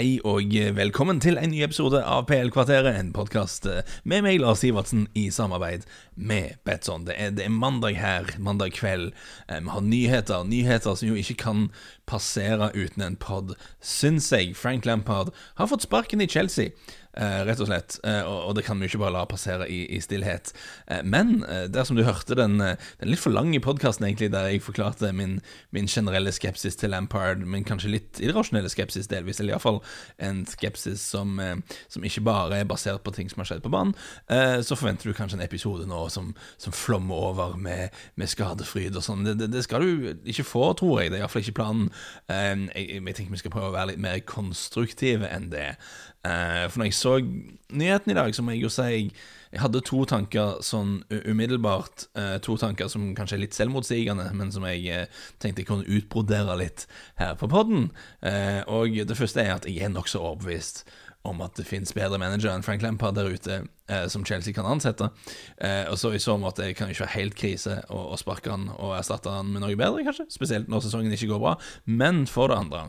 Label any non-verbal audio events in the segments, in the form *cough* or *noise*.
Hei og velkommen til en ny episode av PL-kvarteret, en podkast med meg, Lars Sivertsen, i samarbeid med Betson. Det er, det er mandag her, mandag kveld. Eh, vi har nyheter, nyheter som jo ikke kan passere uten en pod, syns jeg. Frank Lampard har fått sparken i Chelsea. Uh, rett og slett. Uh, og, og, det kan vi ikke bare la passere i, i stillhet. Uh, men dersom du hørte den, den litt for lange podkasten der jeg forklarte min, min, generelle skepsis til Lampard, men kanskje litt irrasjonelle skepsis delvis, eller iallfall en skepsis som, som, ikke bare er basert på ting som har skjedd på banen, så forventer du kanskje en episode nå som, som flommer over med, med skadefryd og sånn. Det, det, det, skal du ikke få, tror jeg. Det er iallfall ikke planen. Jeg, jeg, tenker vi skal prøve å være litt mer konstruktive enn det. For når jeg så nyheten i dag, så må jeg jo si jeg, hadde to tanker sånn umiddelbart. Uh, to tanker som kanskje er litt selvmotsigende, men som jeg uh, tenkte jeg kunne utbrodere litt her på podden. Uh, og det første er at jeg er nokså overbevist om at det finnes bedre manager enn Frank Lampard der ute som Chelsea kan ansette. og så i så måte kan det ikke være helt krise å, å sparke han og erstatte han med noe bedre, kanskje. Spesielt når sesongen ikke går bra. Men for det andre,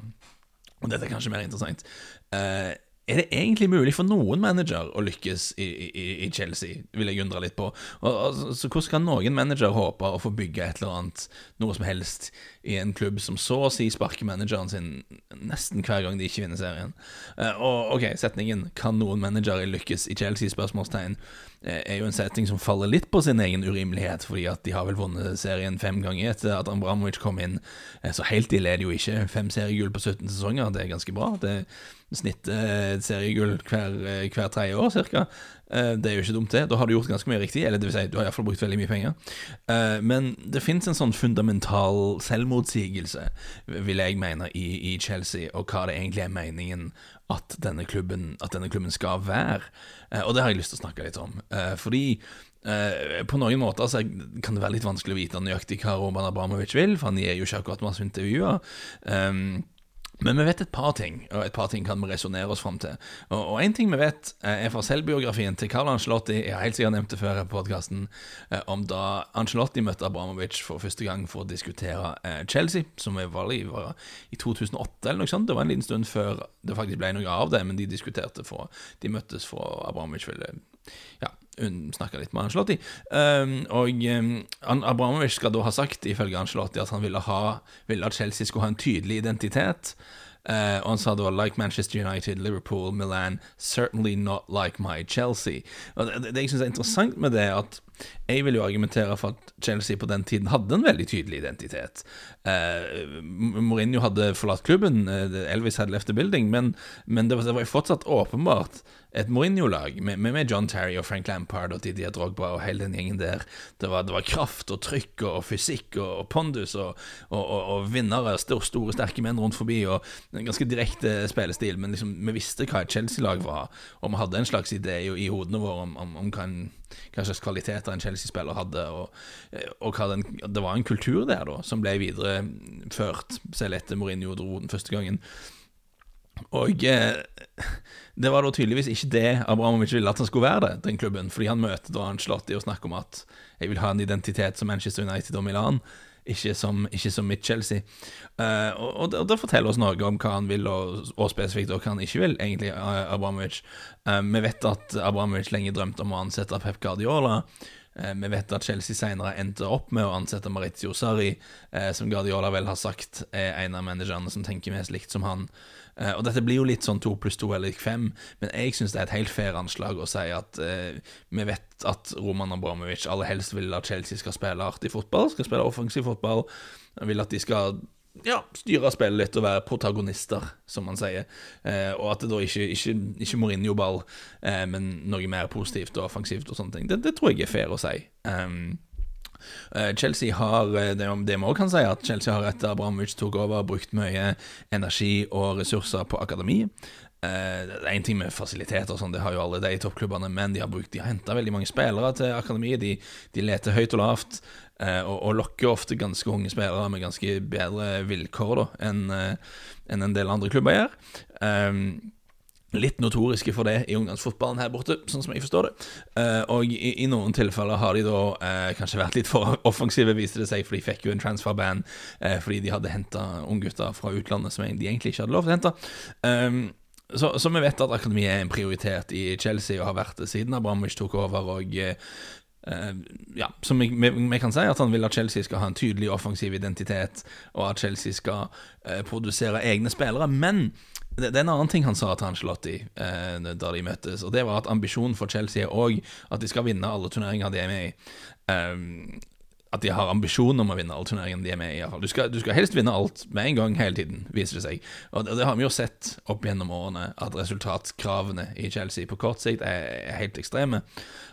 og dette er kanskje mer interessant uh, er det egentlig mulig for noen manager å lykkes i, i, i Chelsea, vil jeg undre litt på. Og, og, så hvordan kan noen manager håpe å få bygge et eller annet, noe som helst, i en klubb som så å si sparker manageren sin nesten hver gang de ikke vinner serien? Uh, og ok, setningen 'Kan noen managere lykkes i Chelsea?' spørsmålstegn uh, er jo en setting som faller litt på sin egen urimelighet, fordi at de har vel vunnet serien fem ganger etter at Ambramovic kom inn. Uh, så helt ille er det jo ikke. Fem seriegull på 17 sesonger, det er ganske bra. Det snittet eh, seriegull hver, eh, hver tredje år, cirka. Eh, det er jo ikke dumt, det. Da har du gjort ganske mye riktig. Eller det vil si, du har iallfall brukt veldig mye penger. Men det fins en sånn fundamental selvmotsigelse, vil jeg mene, i, i, Chelsea, og hva det egentlig er meningen at denne klubben, at denne klubben skal være. Og det har jeg lyst til å snakke litt om. Fordi på noen måter så kan det være litt vanskelig å vite nøyaktig hva Roman Abramovic vil, for han gir jo ikke akkurat masse intervjuer. Men vi vet et par ting, og et par ting kan vi resonnere oss fram til. Og én ting vi vet, eh, er fra selvbiografien til Carl Ancelotti. Jeg har helt sikkert nevnt det før i podkasten, eh, om da Ancelotti møtte Abramovic for første gang for å diskutere eh, Chelsea, som var i, var i 2008 eller noe sånt. Det var en liten stund før det faktisk ble noe av det, men de diskuterte for De møttes for Abramovic ville ja, hun snakka litt med Angelotti. Um, og um, Abramovic skal da ha sagt, ifølge Angelotti, at han ville, ha, ville at Chelsea skulle ha en tydelig identitet. Uh, og han sa var like Manchester United, Liverpool, Milan, certainly not like my Chelsea. Og det, det, jeg syns er interessant med det, at jeg vil jo argumentere for at Chelsea på den tiden hadde en veldig tydelig identitet. Eh, Mourinho hadde forlatt klubben, uh, Elvis hadde left the building, men, men det, var, var fortsatt åpenbart et Mourinho-lag med, med, John Terry og Frank Lampard og Didier Drogba og hele den gjengen der. Det var, det var kraft og trykk og, fysikk og, og pondus og, og, og vinnere, store, store, sterke menn rundt forbi, og en ganske direkte spillestil, men liksom, vi visste hva et Chelsea-lag var, og vi hadde en slags idé i hodene våre om, om, om hva, en, hva, slags kvaliteter en Chelsea-spiller hadde, og, hva den, det var en kultur der da, som ble videreført selv etter Mourinho dro den første gangen. Og eh, det var da tydeligvis ikke det Abramovic ville at han skulle være det, den klubben. Fordi han møter da Ancelotti og snakker om at jeg vil ha en identitet som Manchester United og Milan, ikke som, ikke som mitt Chelsea. Uh, og, og, og, det forteller oss noe om hva han vil, og, og spesifikt hva han ikke vil, egentlig, Abramovic. Uh, vi vet at Abramovic lenge drømte om å ansette Pep Guardiola. Eh, vi vet at Chelsea senere endte opp med å ansette Maritio Sarri, eh, som Guardiola vel har sagt er en av managerne som tenker mest likt som han. Eh, og dette blir jo litt sånn to pluss to eller fem, men jeg syns det er et helt fair anslag å si at vi vet at Roman Abramovic aller helst vil at Chelsea skal spille artig fotball, skal spille offensiv fotball, vil at de skal ja, styre spillet litt og være protagonister, som man sier. Eh, og at det da ikke, ikke, ikke Mourinho-ball, eh, men noe mer positivt og offensivt og sånne ting. Det, det tror jeg er fair å si. Um, Chelsea har eh, det, det vi kan si, at Chelsea har etter Abramovic tok over, brukt mye energi og ressurser på akademi. Uh, det er en ting med fasiliteter, sånn, det har jo alle de toppklubbene, men de har, brukt, har henta veldig mange spillere til akademiet. De, de leter høyt og lavt. Eh, og, og, lokker ofte ganske unge spillere med ganske bedre vilkår enn eh, en, en del andre klubber gjør. Um, litt notoriske for det i ungdomsfotballen her borte, sånn som jeg forstår det. Uh, og i, i, noen tilfeller har de da uh, kanskje vært litt for *laughs* offensive, viste det seg, for de fikk jo en transferband uh, fordi de hadde henta unggutter fra utlandet som de egentlig ikke hadde lov til å hente. Um, så, så, vi vet at akademiet er en prioritet i Chelsea og har vært det siden Abramovic tok over. og Uh, ja, som vi, kan si at han vil at Chelsea skal ha en tydelig offensiv identitet, og at Chelsea skal uh, produsere egne spillere. Men det, det, er en annen ting han sa til Angelotti uh, da de møttes, og det var at ambisjonen for Chelsea er òg at de skal vinne alle turneringer de er med i. Um, at de har ambisjon om å vinne alle turneringene de er med i. Du skal, du skal, helst vinne alt med en gang hele tiden, viser det seg. Og det, det har vi jo sett opp gjennom årene, at resultatkravene i Chelsea på kort sikt er, er helt ekstreme.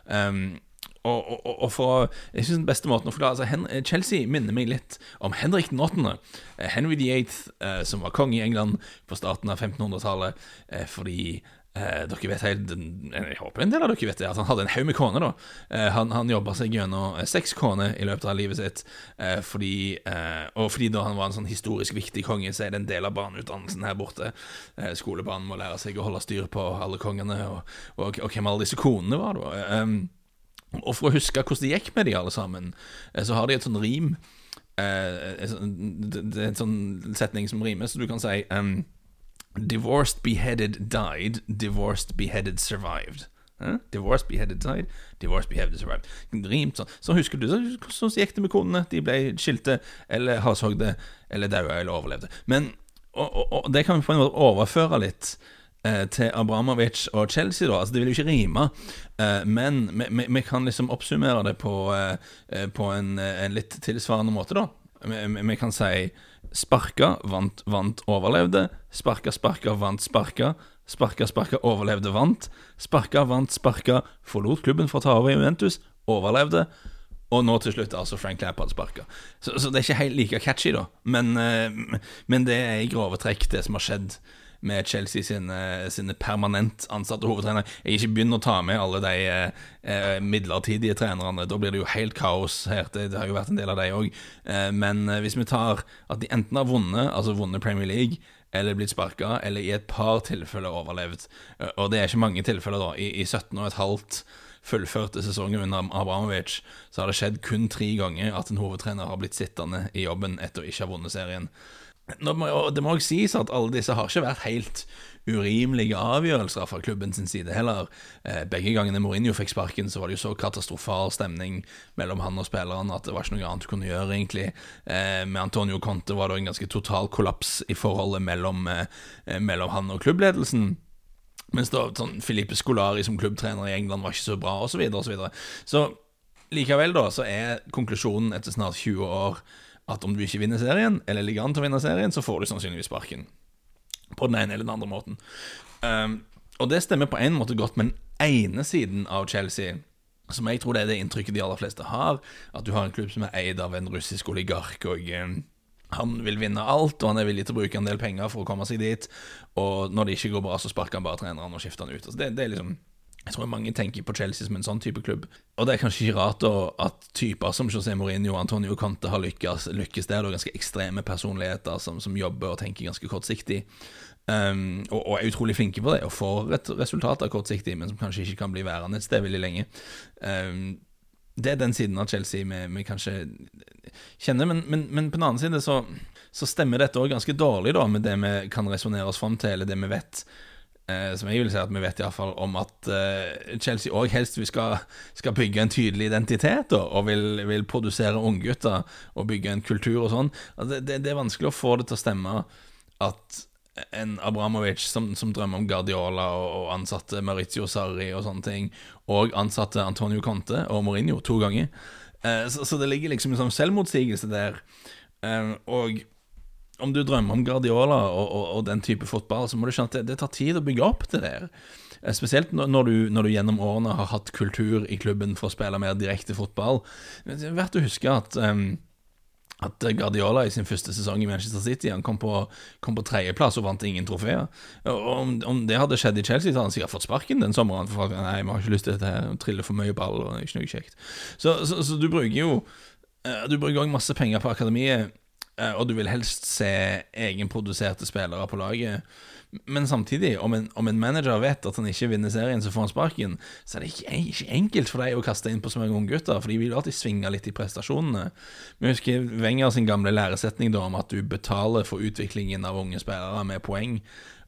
Um, og, og, og, for Jeg synes den beste måten å forklare altså, Chelsea minner meg litt om Henrik den 8., eh, Henry the 8., eh, som var konge i England på starten av 1500-tallet, eh, fordi Eh, dere vet helt, Jeg håper en del av dere vet det, at han hadde en haug med koner. da eh, Han, han jobba seg gjennom eh, seks koner i løpet av livet sitt. Eh, fordi, eh, og fordi da han var en sånn historisk viktig konge, så er det en del av barneutdannelsen her borte. Eh, skolebarn må lære seg å holde styr på alle kongene, og, og, og hvem alle disse konene var. da Og for å huske hvordan det gikk med de alle sammen, så har de et sånn rim. det er en sånn setning som rimer, så du kan si um, Divorced, beheaded, died. Divorced, beheaded, survived. Eh? Divorced, beheaded, died. Divorced, beheaded, survived. Rimt sånn. Så husker du hvordan gikk det med konene. De ble skilte, eller halshogde, eller daua, eller overlevde. Men og, og, og, det kan vi på en måte overføre litt eh, til Abramovic og Chelsea, da. Altså, det vil jo ikke rime, eh, men vi, kan liksom oppsummere det på, eh, eh på en, en, litt tilsvarende måte, da. Vi, kan si Sparka, vant, vant, overlevde. Sparka, sparka, vant, sparka. Sparka, sparka, overlevde, vant. Sparka, vant, sparka, forlot klubben for å ta over Juventus, overlevde. Og nå til slutt altså Frank Lampard sparka. Så, så, det er ikke helt like catchy, da. Men, men det er i grove trekk det som har skjedd med Chelsea sine, sine permanent ansatte hovedtrenere. Jeg ikke begynner å ta med alle de eh, midlertidige trenerne. Da blir det jo helt kaos her. Det, det har jo vært en del av de òg. Eh, men eh, hvis vi tar at de enten har vunnet, altså vunnet Premier League, eller blitt sparka, eller i et par tilfeller overlevd, eh, og det er ikke mange tilfeller, da, i, i 17 og et halvt fullførte sesongen under Abramovic, så har det skjedd kun tre ganger at en hovedtrener har blitt sittende i jobben etter å ikke ha vunnet serien. Det må også sies at alle disse har ikke vært helt urimelige avgjørelser fra klubben sin side heller. Eh, begge gangene Mourinho fikk sparken, så var det jo så katastrofal stemning mellom han og spillerne at det var ikke noe annet du kunne gjøre, egentlig. Eh, med Antonio Conte var det en ganske total kollaps i forholdet mellom, eh, mellom han og klubbledelsen. Mens da sånn Filipe Scolari som klubbtrener i England var ikke så bra, osv. Så, videre, og så, så likevel, da, så er konklusjonen etter snart 20 år at om du ikke vinner serien, eller ligger an til å vinne serien, så får du sannsynligvis sparken. På den ene eller den andre måten. Um, og det stemmer på en måte godt med den ene siden av Chelsea, som jeg tror det er det inntrykket de aller fleste har, at du har en klubb som er eid av en russisk oligark, og um, han vil vinne alt, og han er villig til å bruke en del penger for å komme seg dit. Og når det ikke går bra, så sparker han bare treneren og skifter han ut. Altså det, det er liksom jeg tror mange tenker på Chelsea som en sånn type klubb. Og det er kanskje ikke rart da, at typer som José Mourinho og Antonio Conte har lykkes, lykkes der. Er ganske ekstreme personligheter som, som, jobber og tenker ganske kortsiktig. Um, og, og, er utrolig flinke på det, og får et resultat av kortsiktig, men som kanskje ikke kan bli værende et sted veldig lenge. Um, det er den siden av Chelsea vi, vi kanskje kjenner, men, men, men, på den annen side så, så stemmer dette òg ganske dårlig da med det vi kan resonnere oss fram til, eller det vi vet som jeg vil si at vi vet iallfall om at eh, Chelsea òg helst skal, skal, bygge en tydelig identitet og vil, vil produsere unggutter og bygge en kultur og sånn. Altså, det, det, er vanskelig å få det til å stemme at en Abramovic som, som drømmer om Guardiola og, og, ansatte Maurizio Sarri og sånne ting, og ansatte Antonio Conte og Mourinho to ganger. Eh, så, så, det ligger liksom en sånn selvmotsigelse der. Eh, og om du drømmer om Guardiola og, og, og, den type fotball, så må du skjønne at det, det tar tid å bygge opp det der. Eh, spesielt når du, når du, gjennom årene har hatt kultur i klubben for å spille mer direkte fotball. Det er verdt å huske at um, at Guardiola i sin første sesong i Manchester City Han kom på, kom på tredjeplass og vant ingen trofeer. Om, om, det hadde skjedd i Chelsea, hadde han sikkert fått sparken den sommeren. For nei, vi har ikke lyst til dette her, triller for mye ball og det er ikke noe kjekt. Så, så, så du bruker jo eh, Du bruker òg masse penger på akademiet og du vil helst se egenproduserte spillere på laget. Men samtidig, om en, om en, manager vet at han ikke vinner serien, så får han sparken, så er det ikke, ikke enkelt for deg å kaste inn på så mange unge gutter, for de vil alltid svinge litt i prestasjonene. Jeg husker Wenger sin gamle læresetning da, om at du betaler for utviklingen av unge spillere med poeng.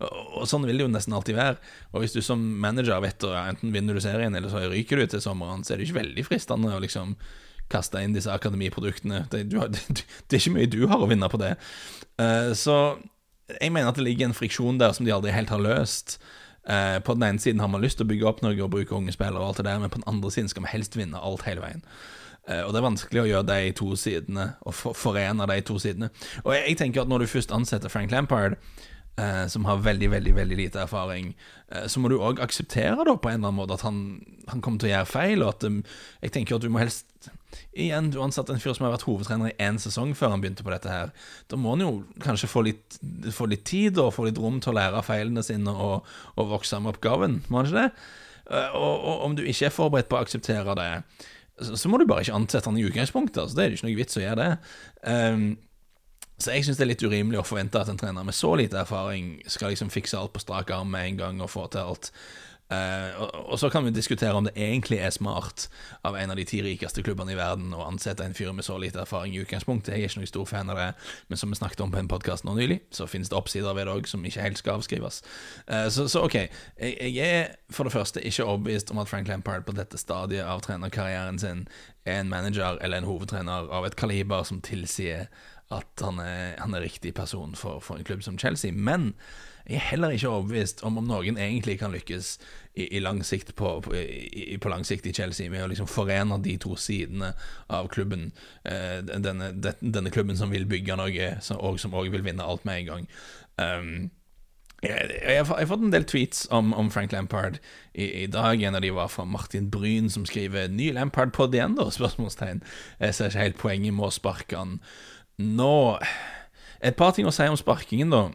Og, og Sånn vil det jo nesten alltid være. Og hvis du som manager vet at enten vinner du serien, eller så ryker du til sommeren, så er det ikke veldig fristende å liksom kaste inn disse akademiproduktene. Det, du, *laughs* det, det, er ikke mye du har å vinne på det. Uh, så jeg mener at det ligger en friksjon der som de aldri helt har løst. Uh, på den ene siden har man lyst til å bygge opp noe og bruke unge spillere, og alt det der, men på den andre siden skal vi helst vinne alt hele veien. Uh, og det er vanskelig å gjøre de to sidene, og forene de to sidene. Og jeg, jeg, tenker at når du først ansetter Frank Lampard, uh, som har veldig, veldig veldig lite erfaring, så må du òg akseptere da på en eller annen måte at han, han kommer til å gjøre feil, og at um, jeg tenker at du må helst Igjen, du ansatte en fyr som har vært hovedtrener i én sesong før han begynte på dette her. Da må han jo kanskje få litt, få litt tid og få litt rom til å lære av feilene sine og, og vokse med oppgaven, må han ikke det? Eh, og, og, om du ikke er forberedt på å akseptere det, så, så må du bare ikke ansette han i utgangspunktet. Altså, det er ikke noe vits å gjøre det. Um, så jeg syns det er litt urimelig å forvente at en trener med så lite erfaring skal liksom fikse alt på strak arm med en gang og få til alt. Uh, og, og, så kan vi diskutere om det egentlig er smart av en av de ti rikeste klubbene i verden å ansette en fyr med så lite erfaring i utgangspunktet. Jeg er ikke noen stor fan av det, men som vi snakket om på en podkast nå nylig, så finnes det oppsider ved det òg som ikke helt skal avskrives. Uh, så, så, ok, jeg, jeg, er for det første ikke overbevist om at Frank Lampard på dette stadiet av trenerkarrieren sin er en manager eller en hovedtrener av et kaliber som tilsier at han er, han er riktig person for, for en klubb som Chelsea. Men jeg er heller ikke overbevist om om noen egentlig kan lykkes i, i lang sikt på, på, i, på, lang sikt i Chelsea med å liksom forene de to sidene av klubben. Eh, denne, denne, klubben som vil bygge noe, som, og som òg vil vinne alt med en gang. Um, jeg, jeg, har fått en del tweets om, om Frank Lampard i, i, dag. En av de var fra Martin Bryn, som skriver 'Ny Lampard på igjen', da? *laughs* spørsmålstegn. Jeg ser ikke helt poenget med å sparke han nå. Et par ting å si om sparkingen, da.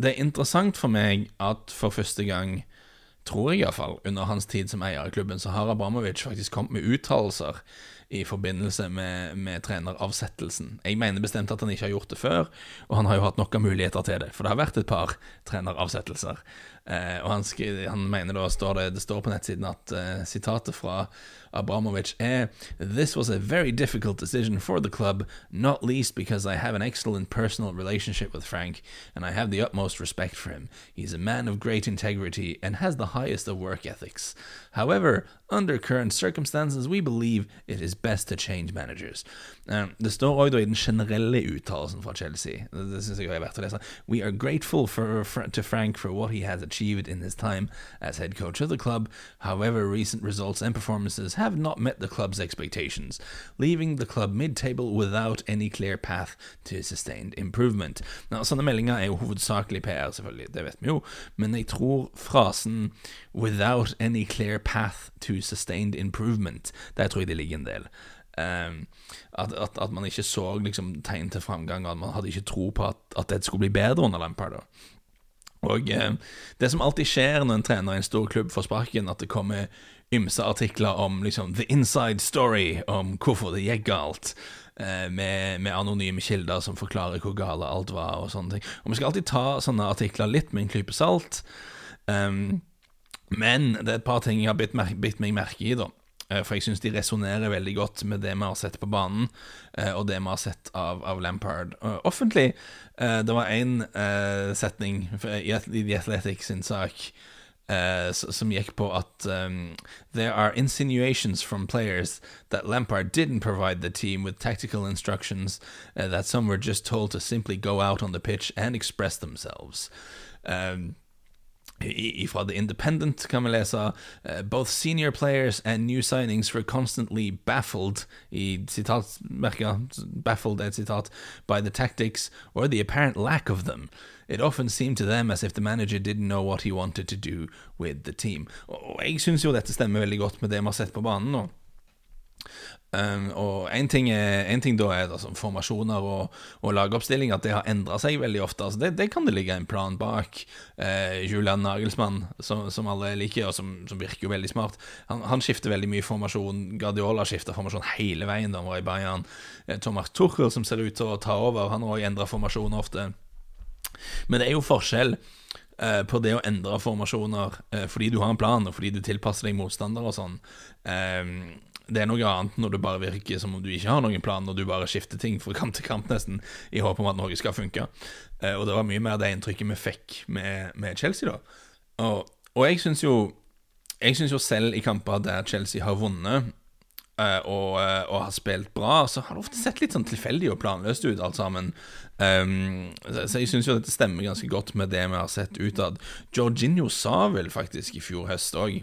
Det er interessant for meg at for første gang tror jeg iallfall, under hans tid som eier av klubben, så har Abramovic faktisk kommet med uttalelser i forbindelse med, med, treneravsettelsen. Jeg mener bestemt at han ikke har gjort det før, og han har jo hatt nok av muligheter til det. For det har vært et par treneravsettelser. Eh, og han, skri, han, mener da står det, det står på nettsiden at eh, sitatet fra Abramovic er This was a very difficult decision for the club, not least because I have an excellent personal relationship with Frank, and I have the utmost respect for him. He's a man of great integrity and has the highest of work ethics. However, under current circumstances, we believe it is best to change managers. Uh, det står òg i den generelle uttalelsen fra Chelsea. Det synes jeg er verdt å lese. We are grateful for, for, to Frank for what he has achieved in his time as head coach of the club. However, recent results and performances have not met the club's expectations, leaving the club mid-table without any clear path to sustained improvement. Nå, sånne meldinger er jo hovedsakelig PR, selvfølgelig, det vet vi jo, men jeg tror frasen 'without any clear path to sustained improvement'. Der tror jeg det ligger en del. Um, at, at, at, man ikke så liksom, tegn til framgang, at man hadde ikke tro på at, at det skulle bli bedre under Lampard. Og eh, Det som alltid skjer når en trener i en stor klubb får sparken, at det kommer ymse artikler om liksom, the inside story, om hvorfor det gikk galt. Eh, med, med, anonyme kilder som forklarer hvor gale alt var. Og sånne ting Og Vi skal alltid ta sånne artikler litt med en klype salt. Um, men det er et par ting jeg har bitt, bitt meg merke i, da. Eh, for jeg syns de resonnerer veldig godt med det vi har sett på banen, eh, og det vi har sett av, av Lampard offentlig. Eh, det var én setning i The Athletic sin sak som gikk på at um, there are insinuations from players that Lampard didn't provide the team with tactical instructions, that some were just told to simply go out on the pitch and express themselves. Um, Fra The Independent kan vi lese uh, Both senior players and new signings were constantly baffled i sitatmerket baffled er et sitat by the tactics or the apparent lack of them. It often seemed to them as if the manager didn't know what he wanted to do with the team. Og jeg syns jo dette stemmer veldig godt med det vi har sett på banen nå. Um, og én ting, ting da er altså, formasjoner og, og lagoppstilling, at det har endra seg veldig ofte. Altså, det, det, kan det ligge en plan bak. Uh, Julian Nagelsmann, som, som, alle liker, og som, som, virker jo veldig smart, han, han, skifter veldig mye formasjon. Guardiola skifter formasjon hele veien da han var i Bayern. Uh, Thomas Tuchel, som ser ut til å ta over, han har òg endra formasjon ofte. Men det er jo forskjell eh, på det å endre formasjoner eh, fordi du har en plan, og fordi du tilpasser deg motstandere og sånn. Eh, det er noe annet når det bare virker som om du ikke har noen plan, når du bare skifter ting fra kamp til kamp, nesten, i håp om at noe skal funke. Eh, og det var mye mer det inntrykket vi fikk med, med Chelsea, da. Og, og jeg syns jo Jeg syns jo selv i kamper der Chelsea har vunnet, Uh, og, uh, og, har spilt bra, så har det ofte sett litt sånn tilfeldig og planløst ut, alt sammen. Um, så, jeg syns jo dette stemmer ganske godt med det vi har sett utad. Georginio sa vel faktisk i fjor høst òg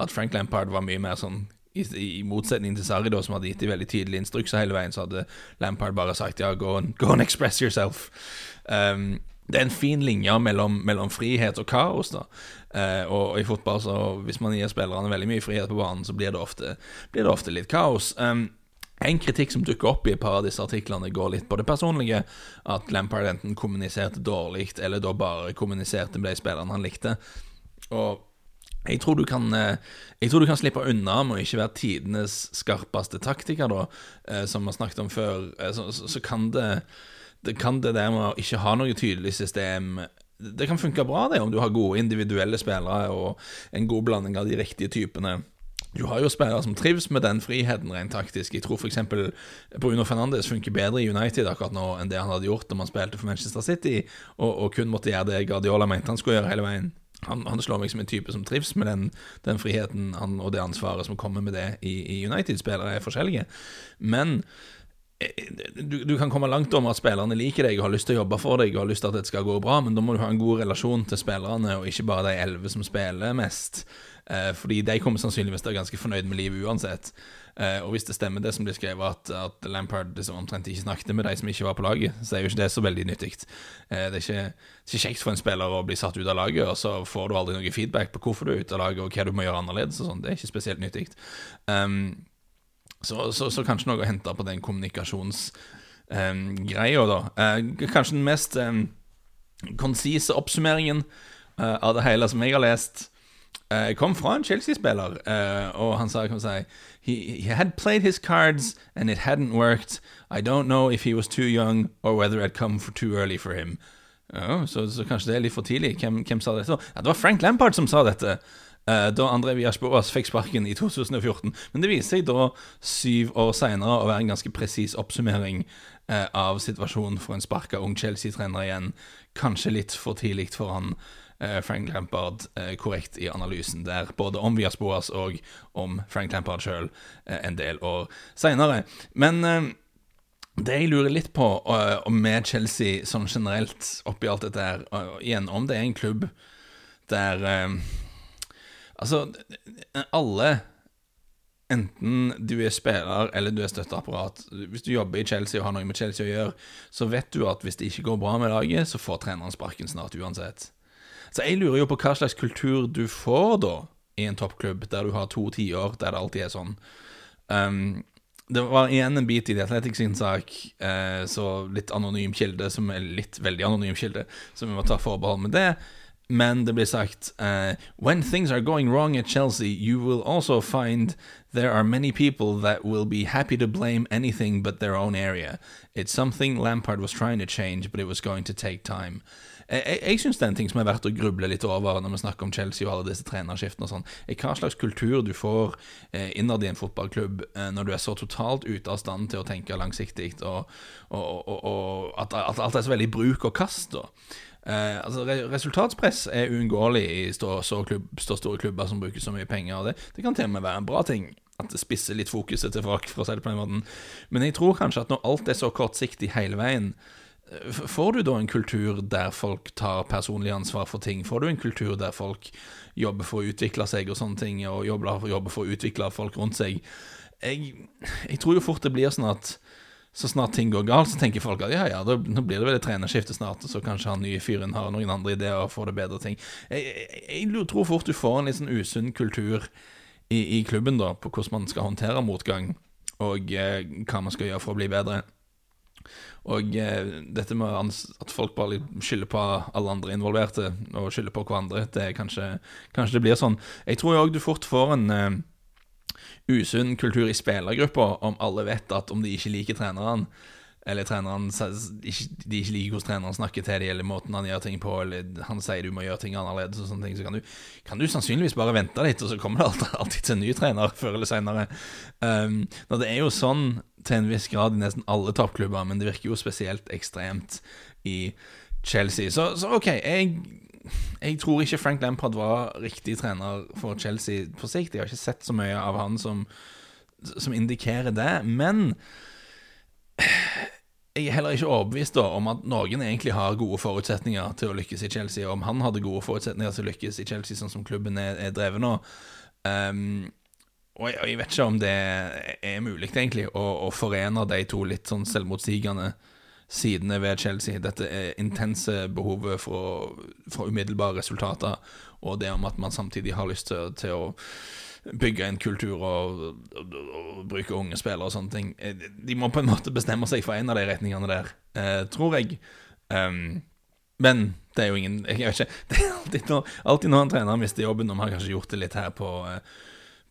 at Frank Lampard var mye mer sånn i, i motsetning til Sarri, da, som hadde gitt de veldig tydelige instrukser hele veien, så hadde Lampard bare sagt ja, go and, go and express yourself. Um, det er en fin linje mellom, mellom frihet og kaos. da uh, og, og, i fotball, så hvis man gir spillerne veldig mye frihet på banen, så blir det ofte, blir det ofte litt kaos. Um, en kritikk som dukker opp i et par av disse artiklene, går litt på det personlige. At Lampard enten kommuniserte dårlig, eller da bare kommuniserte med de spillerne han likte. Og jeg tror, kan, eh, jeg tror, du kan, slippe unna med å ikke være tidenes skarpeste taktiker, da, eh, som vi har snakket om før. Så, så, så kan det det kan det der med å ikke ha noe tydelig system Det kan funke bra, det, om du har gode individuelle spillere og en god blanding av de riktige typene. Du har jo spillere som trives med den friheten rent taktisk. Jeg tror f.eks. Bruno Fernandes funker bedre i United akkurat nå enn det han hadde gjort da han spilte for Manchester City, og, og kun måtte gjøre det Guardiola mente han skulle gjøre hele veien. Han, han, slår meg som en type som trives med den, den friheten han, og det ansvaret som kommer med det i, i United. Spillere er forskjellige. Men du, du, kan komme langt om at spillerne liker deg og har lyst til å jobbe for deg og har lyst til at det skal gå bra, men da må du ha en god relasjon til spillerne, og ikke bare de elleve som spiller mest. Eh, fordi de kommer sannsynligvis til å være ganske fornøyd med livet uansett. Eh, og hvis det stemmer det som blir skrevet, at, at Lampard liksom omtrent ikke snakket med de som ikke var på laget, så er jo ikke det så veldig nyttig. Eh, det, er ikke, kjekt for en spiller å bli satt ut av laget, og så får du aldri noe feedback på hvorfor du er ute av laget, og hva du må gjøre annerledes. og sånn. Det er ikke spesielt nyttig. Um, så, så, så, kanskje noe å hente på den kommunikasjonsgreia, um, da. Uh, kanskje den mest um, konsise oppsummeringen uh, av det hele som jeg har lest, uh, kom fra en Chelsea-spiller, og han sa kan si, he, he had played his cards and it hadn't worked. I don't know if he was too young or whether it come for too early for him. Så, so kanskje det er litt for tidlig. Hvem, hvem sa dette? Ja, det var Frank Lampard som sa dette. Eh, da André Villas-Boas fikk sparken i 2014. Men det viser seg da, syv år seinere, å være en ganske presis oppsummering eh, av situasjonen for en sparka ung Chelsea-trener igjen. Kanskje litt for tidlig for han. Eh, Frank Lampard korrekt i analysen der, både om Vias Boas og om Frank Lampard sjøl en del år seinere. Men det jeg lurer litt på Og med Chelsea sånn generelt oppi alt dette her, igjen om det er en klubb der Altså, alle Enten du er spiller eller du er støtteapparat. Hvis du jobber i Chelsea og har noe med Chelsea å gjøre, så vet du at hvis det ikke går bra med laget, så får treneren sparken snart uansett. Så jeg lurer jo på hva slags kultur du får da i en toppklubb der du har to tiår der det alltid er sånn. Um, det var igjen en bit i The Athletics sin sak, eh, så litt anonym kilde, som er litt veldig anonym kilde, så vi må ta forbehold med det. Men det blir sagt uh, When things are going wrong at Chelsea, you will also find there are many people that will be happy to blame anything but their own area. It's something Lampard was trying to change, but it was going to take time. Jeg, jeg, syns det er en ting som er verdt å gruble litt over når vi snakker om Chelsea og alle disse trenerskiftene og sånn, er hva slags kultur du får eh, innad i en fotballklubb eh, når du er så totalt ute av stand til å tenke langsiktig, og, og, og, og at, at, alt er så veldig bruk og kast. da Eh, altså Resultatspress er uunngåelig i stå, klubb, så, store klubber som bruker så mye penger. Det, det kan til og med være en bra ting at det spisser litt fokuset til folk, for å si det på den måten. Men jeg tror kanskje at når alt er så kortsiktig hele veien, eh, får du da en kultur der folk tar personlig ansvar for ting? Får du en kultur der folk jobber for å utvikle seg og sånne ting, og jobber, for å utvikle folk rundt seg? Jeg, jeg tror jo fort det blir sånn at så snart ting går galt, så tenker folk at ja, ja, da, nå blir det vel et trenerskifte snart, og så kanskje han nye fyren har noen andre ideer og får det bedre ting. Jeg, jeg, jeg, tror fort du får en litt sånn usunn kultur i, i, klubben da, på hvordan man skal håndtere motgang, og eh, hva man skal gjøre for å bli bedre. Og eh, dette med at folk bare skylder på alle andre involverte, og skylder på hverandre, det kanskje, kanskje det blir sånn. Jeg tror òg du fort får en eh, usunn kultur i spillergruppa om alle vet at om de ikke liker treneren, eller treneren De ikke liker hvordan treneren snakker til dem, eller måten han gjør ting på, eller han sier du må gjøre ting annerledes, og sånne ting, så kan du, kan du sannsynligvis bare vente litt, og så kommer det *laughs* alltid til en ny trener før eller senere. Um, det er jo sånn til en viss grad i nesten alle toppklubber, men det virker jo spesielt ekstremt i Chelsea. Så, så OK, jeg jeg tror ikke Frank Lampard var riktig trener for Chelsea på sikt. Jeg har ikke sett så mye av han som, som indikerer det. Men jeg er heller ikke overbevist da, om at noen egentlig har gode forutsetninger til å lykkes i Chelsea. Om han hadde gode forutsetninger til å lykkes i Chelsea, sånn som klubben er, er drevet nå. Um, og jeg, jeg, vet ikke om det er mulig, egentlig, å, å forene de to litt sånn selvmotsigende sidene ved Chelsea. Dette intense behovet for, for umiddelbare resultater, og det om at man samtidig har lyst til, til å bygge en kultur og, og, og, bruke unge spillere og sånne ting. Eh, de må på en måte bestemme seg for en av de retningene der, eh, tror jeg. Um, men det er jo ingen Jeg vet ikke. *laughs* Det er alltid når, alltid når en trener mister jobben, man har kanskje gjort det litt her på uh,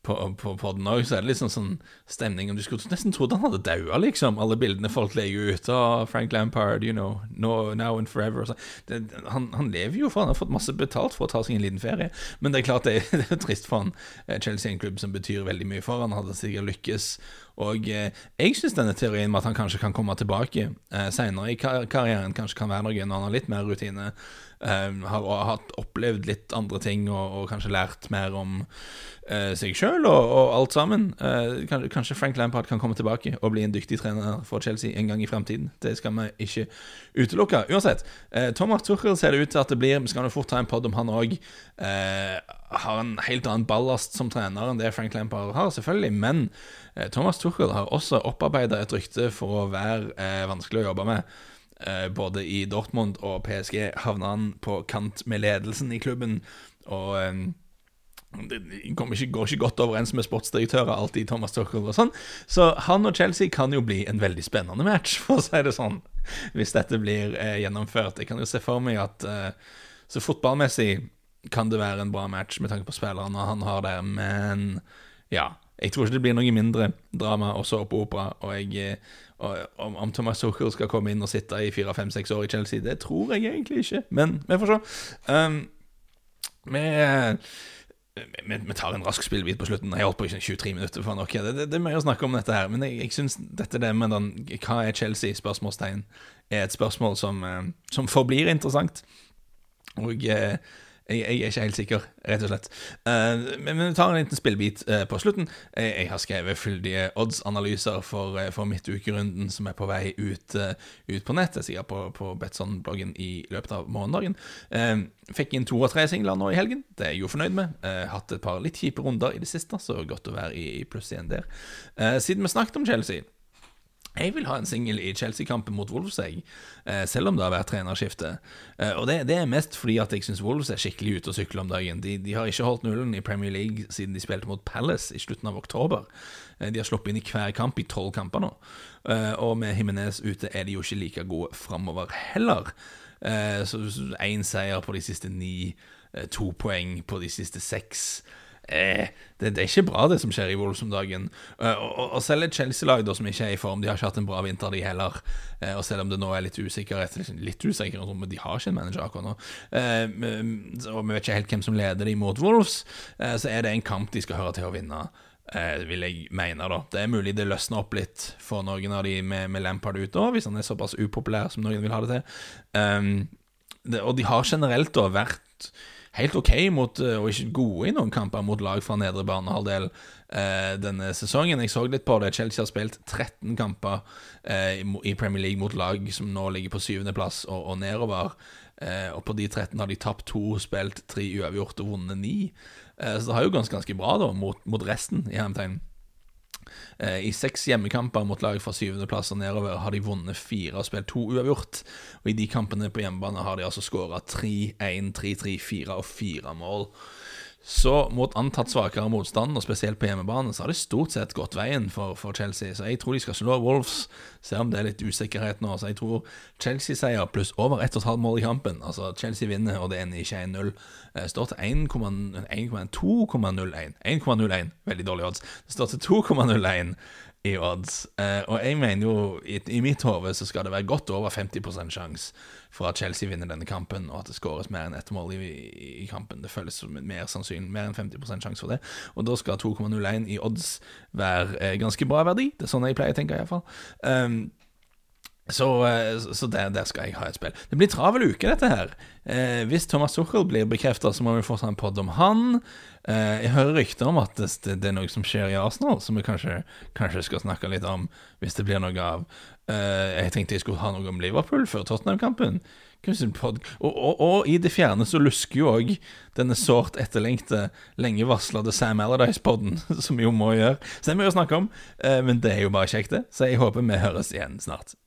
på, på podden òg, så er det liksom sånn stemning Du skulle nesten trodd han hadde daua, liksom. Alle bildene folk legger ut av Frank Lampard, you know, no, now and forever. Det, han, han, lever jo, for han har fått masse betalt for å ta seg en liten ferie. Men det er klart det, *laughs* det er trist for han. Eh, Chelsea er en klubb som betyr veldig mye for han. Hadde sikkert lykkes. Og eh, jeg syns denne teorien med at han kanskje kan komme tilbake eh, seinere i kar karrieren, kanskje kan være noe når han har litt mer rutine. Uh, har, hatt, opplevd litt andre ting og, og kanskje lært mer om uh, seg sjøl og, og, alt sammen. Uh, kanskje, Frank Lampard kan komme tilbake og bli en dyktig trener for Chelsea en gang i fremtiden. Det skal vi ikke utelukke. Uansett, Thomas Tuchel ser det ut til at det blir Vi skal nå fort ta en pod om han òg. har en helt annen ballast som trener enn det Frank Lampard har, selvfølgelig. Men Thomas Tuchel har også opparbeida et rykte for å være vanskelig å jobbe med. Eh, både i Dortmund og PSG havna han på kant med ledelsen i klubben. Og eh, det ikke, går ikke godt overens med sportsdirektører, alltid Thomas Tuchel og sånn. Så han og Chelsea kan jo bli en veldig spennende match, *laughs* for å si det sånn, hvis dette blir eh, gjennomført. Jeg kan jo se for meg at eh, Så fotballmessig kan det være en bra match med tanke på spillerne han har der, men ja. Jeg tror ikke det blir noe mindre drama og såpeopera. Og jeg eh, om, om, Thomas Tuchel skal komme inn og sitte i fire, fem, seks år i Chelsea, det tror jeg egentlig ikke. Men vi får se. Um, vi, vi, vi, tar en rask spillbit på slutten. Jeg holdt på i 23 minutter. For noe. Det, det, det, er mye å snakke om dette her. Men jeg, jeg syns dette det med den, hva er Chelsea? spørsmålstegn, er et spørsmål som, eh, som forblir interessant. Og eh, jeg, jeg, er ikke helt sikker, rett og slett. Uh, men vi tar en liten spillbit uh, på slutten. Jeg, har skrevet fyldige odds-analyser for, uh, for midtukerunden som er på vei ut, ut på nett. Jeg sier på, på Betson-bloggen i løpet av morgendagen. fikk inn to og tre singler nå i helgen. Det er jeg jo fornøyd med. hatt et par litt kjipe runder i det siste, så godt å være i, i pluss igjen der. siden vi snakket om Chelsea jeg vil ha en singel i Chelsea-kampen mot Wolves, jeg, eh, selv om det har vært trenerskifte. Eh, og det, det, er mest fordi at jeg syns Wolves er skikkelig ute å sykle om dagen. De, de, har ikke holdt nullen i Premier League siden de spilte mot Palace i slutten av oktober. Eh, de har sluppet inn i hver kamp i tolv kamper nå. Og med Himinez ute er de jo ikke like gode framover heller. Så én seier på de siste ni, to poeng på de siste seks eh, det, det, er ikke bra, det som skjer i Wolves om dagen. Eh, og, og, og, selv et Chelsea-lag som ikke er i form, de har ikke hatt en bra vinter, de heller. Eh, og selv om det nå er litt usikkerhet, litt usikkerhet men de har ikke en manager akkurat nå, eh, og vi vet ikke helt hvem som leder dem mot Wolves, så er det en kamp de skal høre til å vinne. Vil jeg mene, da. Det er mulig det løsner opp litt for noen av de med, med Lampard ute òg, hvis han er såpass upopulær som noen vil ha det til. Og de har generelt da vært helt OK mot, eh, og ikke gode i noen kamper mot lag fra nedre banehalvdel eh, denne sesongen. Jeg så litt på det. Chelsea har spilt 13 kamper eh, i Premier League mot lag som nå ligger på syvendeplass og, og nedover. Eh, og på de 13 har de tapt to, spilt tre uavgjort og vunnet ni. Eh, så det har jo ganske, ganske bra da mot, mot resten, i hermetegn. Eh, I seks hjemmekamper mot lag fra syvendeplass og nedover har de vunnet fire og spilt to uavgjort. Og i de kampene på hjemmebane har de altså skåra 3-1, 3-3, 4 og 4 mål. Så mot antatt svakere motstand, og spesielt på hjemmebane, så har det stort sett gått veien for, for Chelsea. Så jeg tror de skal slå Wolves, selv om det er litt usikkerhet nå. Så jeg tror Chelsea-seier pluss over 1,5 mål i kampen. Altså Chelsea vinner, og det ender ikke 1-0. Eh, står til 1,2,01. 1,01. Veldig dårlig odds. Det står til 2,01 i odds. Eh, og jeg mener jo, i, i mitt hode så skal det være godt over 50 sjanse for at Chelsea vinner denne kampen, og at det skåres mer enn ett mål i, i, kampen. Det føles som mer sannsynlig, mer enn 50 sjanse for det. Og da skal 2,01 i odds være eh, ganske bra verdi. Det er sånn jeg pleier å tenke, iallfall. Um, så, eh, så der, der, skal jeg ha et spill. Det blir travel uke, dette her. Eh, hvis Thomas Tuchel blir bekrefta, så må vi få en pod om han. Eh, jeg hører rykter om at det, det, er noe som skjer i Arsenal, som vi kanskje, kanskje skal snakke litt om, hvis det blir noe av. Eh, jeg tenkte jeg skulle ha noe om Liverpool før Tottenham-kampen. Og, og, og, i det fjerne så lusker jo òg denne sårt etterlengte, lenge varslede Sam Allardyce-poden, *laughs* som vi jo må gjøre. Så det må vi jo snakke om, eh, men det er jo bare kjekt, det. Så jeg håper vi høres igjen snart.